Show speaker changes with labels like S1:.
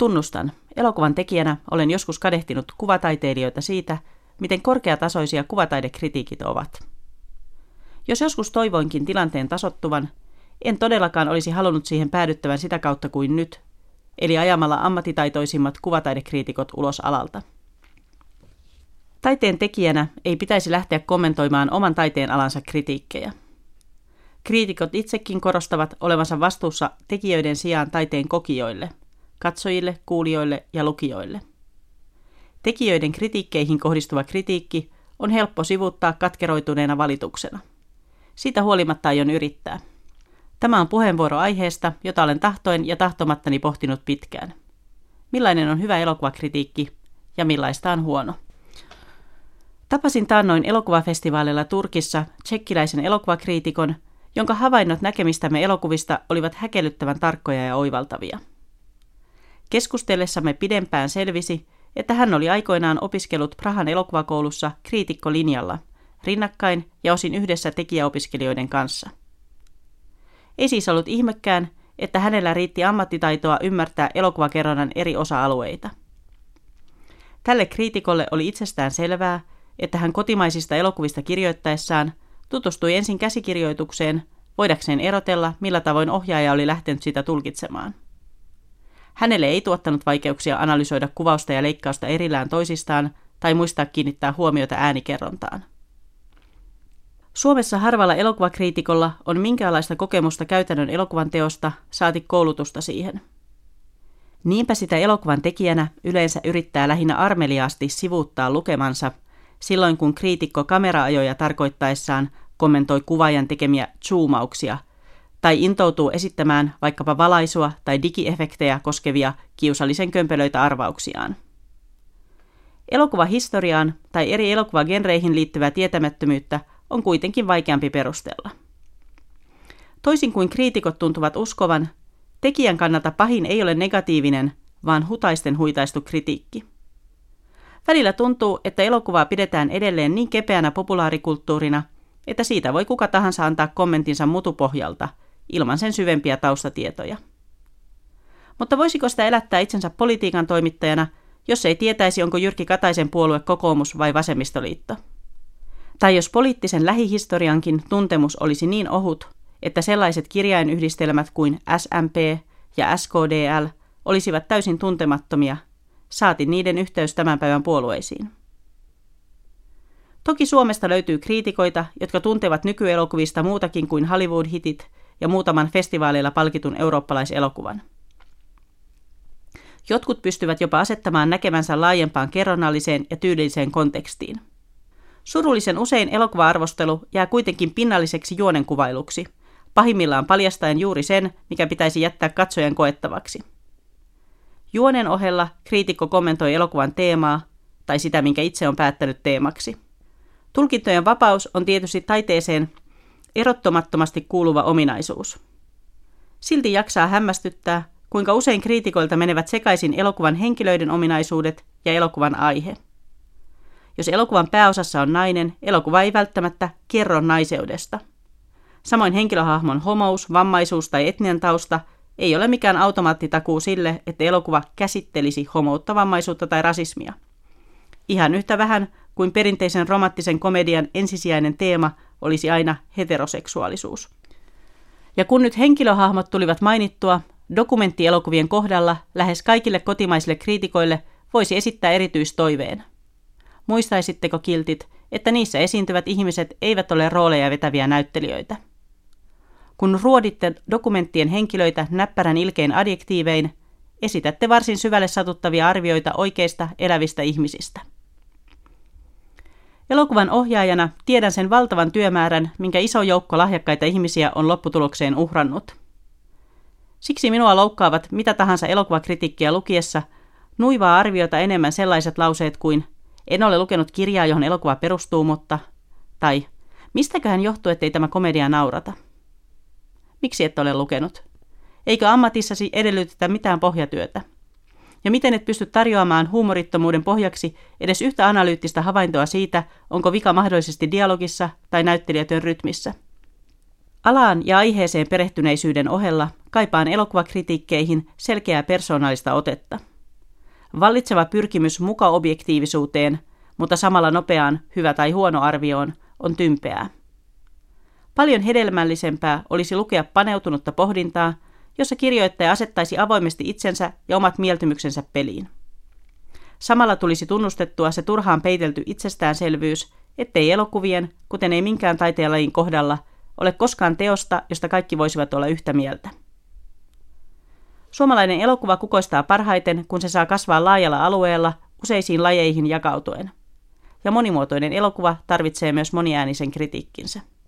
S1: Tunnustan, elokuvan tekijänä olen joskus kadehtinut kuvataiteilijoita siitä, miten korkeatasoisia kuvataidekritiikit ovat. Jos joskus toivoinkin tilanteen tasottuvan, en todellakaan olisi halunnut siihen päädyttävän sitä kautta kuin nyt, eli ajamalla ammattitaitoisimmat kuvataidekriitikot ulos alalta. Taiteen tekijänä ei pitäisi lähteä kommentoimaan oman taiteen alansa kritiikkejä. Kriitikot itsekin korostavat olevansa vastuussa tekijöiden sijaan taiteen kokijoille, katsojille, kuulijoille ja lukijoille. Tekijöiden kritiikkeihin kohdistuva kritiikki on helppo sivuttaa katkeroituneena valituksena. Siitä huolimatta aion yrittää. Tämä on puheenvuoro aiheesta, jota olen tahtoin ja tahtomattani pohtinut pitkään. Millainen on hyvä elokuvakritiikki ja millaista on huono? Tapasin taannoin elokuvafestivaalilla Turkissa tsekkiläisen elokuvakriitikon, jonka havainnot näkemistämme elokuvista olivat häkellyttävän tarkkoja ja oivaltavia. Keskustellessamme pidempään selvisi, että hän oli aikoinaan opiskellut Prahan elokuvakoulussa kriitikkolinjalla, rinnakkain ja osin yhdessä tekijäopiskelijoiden kanssa. Ei siis ollut ihmekään, että hänellä riitti ammattitaitoa ymmärtää elokuvakerronnan eri osa-alueita. Tälle kriitikolle oli itsestään selvää, että hän kotimaisista elokuvista kirjoittaessaan tutustui ensin käsikirjoitukseen, voidakseen erotella, millä tavoin ohjaaja oli lähtenyt sitä tulkitsemaan. Hänelle ei tuottanut vaikeuksia analysoida kuvausta ja leikkausta erillään toisistaan tai muistaa kiinnittää huomiota äänikerrontaan. Suomessa harvalla elokuvakriitikolla on minkäänlaista kokemusta käytännön elokuvan teosta, saati koulutusta siihen. Niinpä sitä elokuvan tekijänä yleensä yrittää lähinnä armeliaasti sivuuttaa lukemansa, silloin kun kriitikko kameraajoja tarkoittaessaan kommentoi kuvaajan tekemiä zoomauksia – tai intoutuu esittämään vaikkapa valaisua tai digiefektejä koskevia kiusallisen kömpelöitä arvauksiaan. Elokuvahistoriaan tai eri elokuvagenreihin liittyvää tietämättömyyttä on kuitenkin vaikeampi perustella. Toisin kuin kriitikot tuntuvat uskovan, tekijän kannalta pahin ei ole negatiivinen, vaan hutaisten huitaistu kritiikki. Välillä tuntuu, että elokuvaa pidetään edelleen niin kepeänä populaarikulttuurina, että siitä voi kuka tahansa antaa kommentinsa mutupohjalta – ilman sen syvempiä taustatietoja. Mutta voisiko sitä elättää itsensä politiikan toimittajana, jos ei tietäisi, onko Jyrki Kataisen puolue kokoomus vai vasemmistoliitto? Tai jos poliittisen lähihistoriankin tuntemus olisi niin ohut, että sellaiset kirjainyhdistelmät kuin SMP ja SKDL olisivat täysin tuntemattomia, saati niiden yhteys tämän päivän puolueisiin. Toki Suomesta löytyy kriitikoita, jotka tuntevat nykyelokuvista muutakin kuin Hollywood-hitit ja muutaman festivaaleilla palkitun eurooppalaiselokuvan. Jotkut pystyvät jopa asettamaan näkemänsä laajempaan kerronnalliseen ja tyylilliseen kontekstiin. Surullisen usein elokuva-arvostelu jää kuitenkin pinnalliseksi juonenkuvailuksi, pahimmillaan paljastaen juuri sen, mikä pitäisi jättää katsojan koettavaksi. Juonen ohella kriitikko kommentoi elokuvan teemaa tai sitä, minkä itse on päättänyt teemaksi. Tulkintojen vapaus on tietysti taiteeseen erottomattomasti kuuluva ominaisuus. Silti jaksaa hämmästyttää, kuinka usein kriitikoilta menevät sekaisin elokuvan henkilöiden ominaisuudet ja elokuvan aihe. Jos elokuvan pääosassa on nainen, elokuva ei välttämättä kerro naiseudesta. Samoin henkilöhahmon homous, vammaisuus tai etninen tausta ei ole mikään automaattitakuu sille, että elokuva käsittelisi homoutta, vammaisuutta tai rasismia. Ihan yhtä vähän kuin perinteisen romanttisen komedian ensisijainen teema olisi aina heteroseksuaalisuus. Ja kun nyt henkilöhahmot tulivat mainittua, dokumenttielokuvien kohdalla lähes kaikille kotimaisille kriitikoille voisi esittää erityistoiveen. Muistaisitteko kiltit, että niissä esiintyvät ihmiset eivät ole rooleja vetäviä näyttelijöitä? Kun ruoditte dokumenttien henkilöitä näppärän ilkein adjektiivein, esitätte varsin syvälle satuttavia arvioita oikeista elävistä ihmisistä. Elokuvan ohjaajana tiedän sen valtavan työmäärän, minkä iso joukko lahjakkaita ihmisiä on lopputulokseen uhrannut. Siksi minua loukkaavat mitä tahansa elokuvakritiikkiä lukiessa nuivaa arviota enemmän sellaiset lauseet kuin en ole lukenut kirjaa, johon elokuva perustuu, mutta tai mistäköhän johtuu, ettei tämä komedia naurata? Miksi et ole lukenut? Eikö ammatissasi edellytetä mitään pohjatyötä? Ja miten et pysty tarjoamaan huumorittomuuden pohjaksi edes yhtä analyyttistä havaintoa siitä, onko vika mahdollisesti dialogissa tai näyttelijätön rytmissä. Alaan ja aiheeseen perehtyneisyyden ohella kaipaan elokuvakritiikkeihin selkeää persoonallista otetta – Vallitseva pyrkimys muka-objektiivisuuteen, mutta samalla nopeaan hyvä tai huono arvioon, on tympeää. Paljon hedelmällisempää olisi lukea paneutunutta pohdintaa, jossa kirjoittaja asettaisi avoimesti itsensä ja omat mieltymyksensä peliin. Samalla tulisi tunnustettua se turhaan peitelty itsestäänselvyys, ettei elokuvien, kuten ei minkään taiteenlajin kohdalla, ole koskaan teosta, josta kaikki voisivat olla yhtä mieltä. Suomalainen elokuva kukoistaa parhaiten, kun se saa kasvaa laajalla alueella useisiin lajeihin jakautuen. Ja monimuotoinen elokuva tarvitsee myös moniäänisen kritiikkinsä.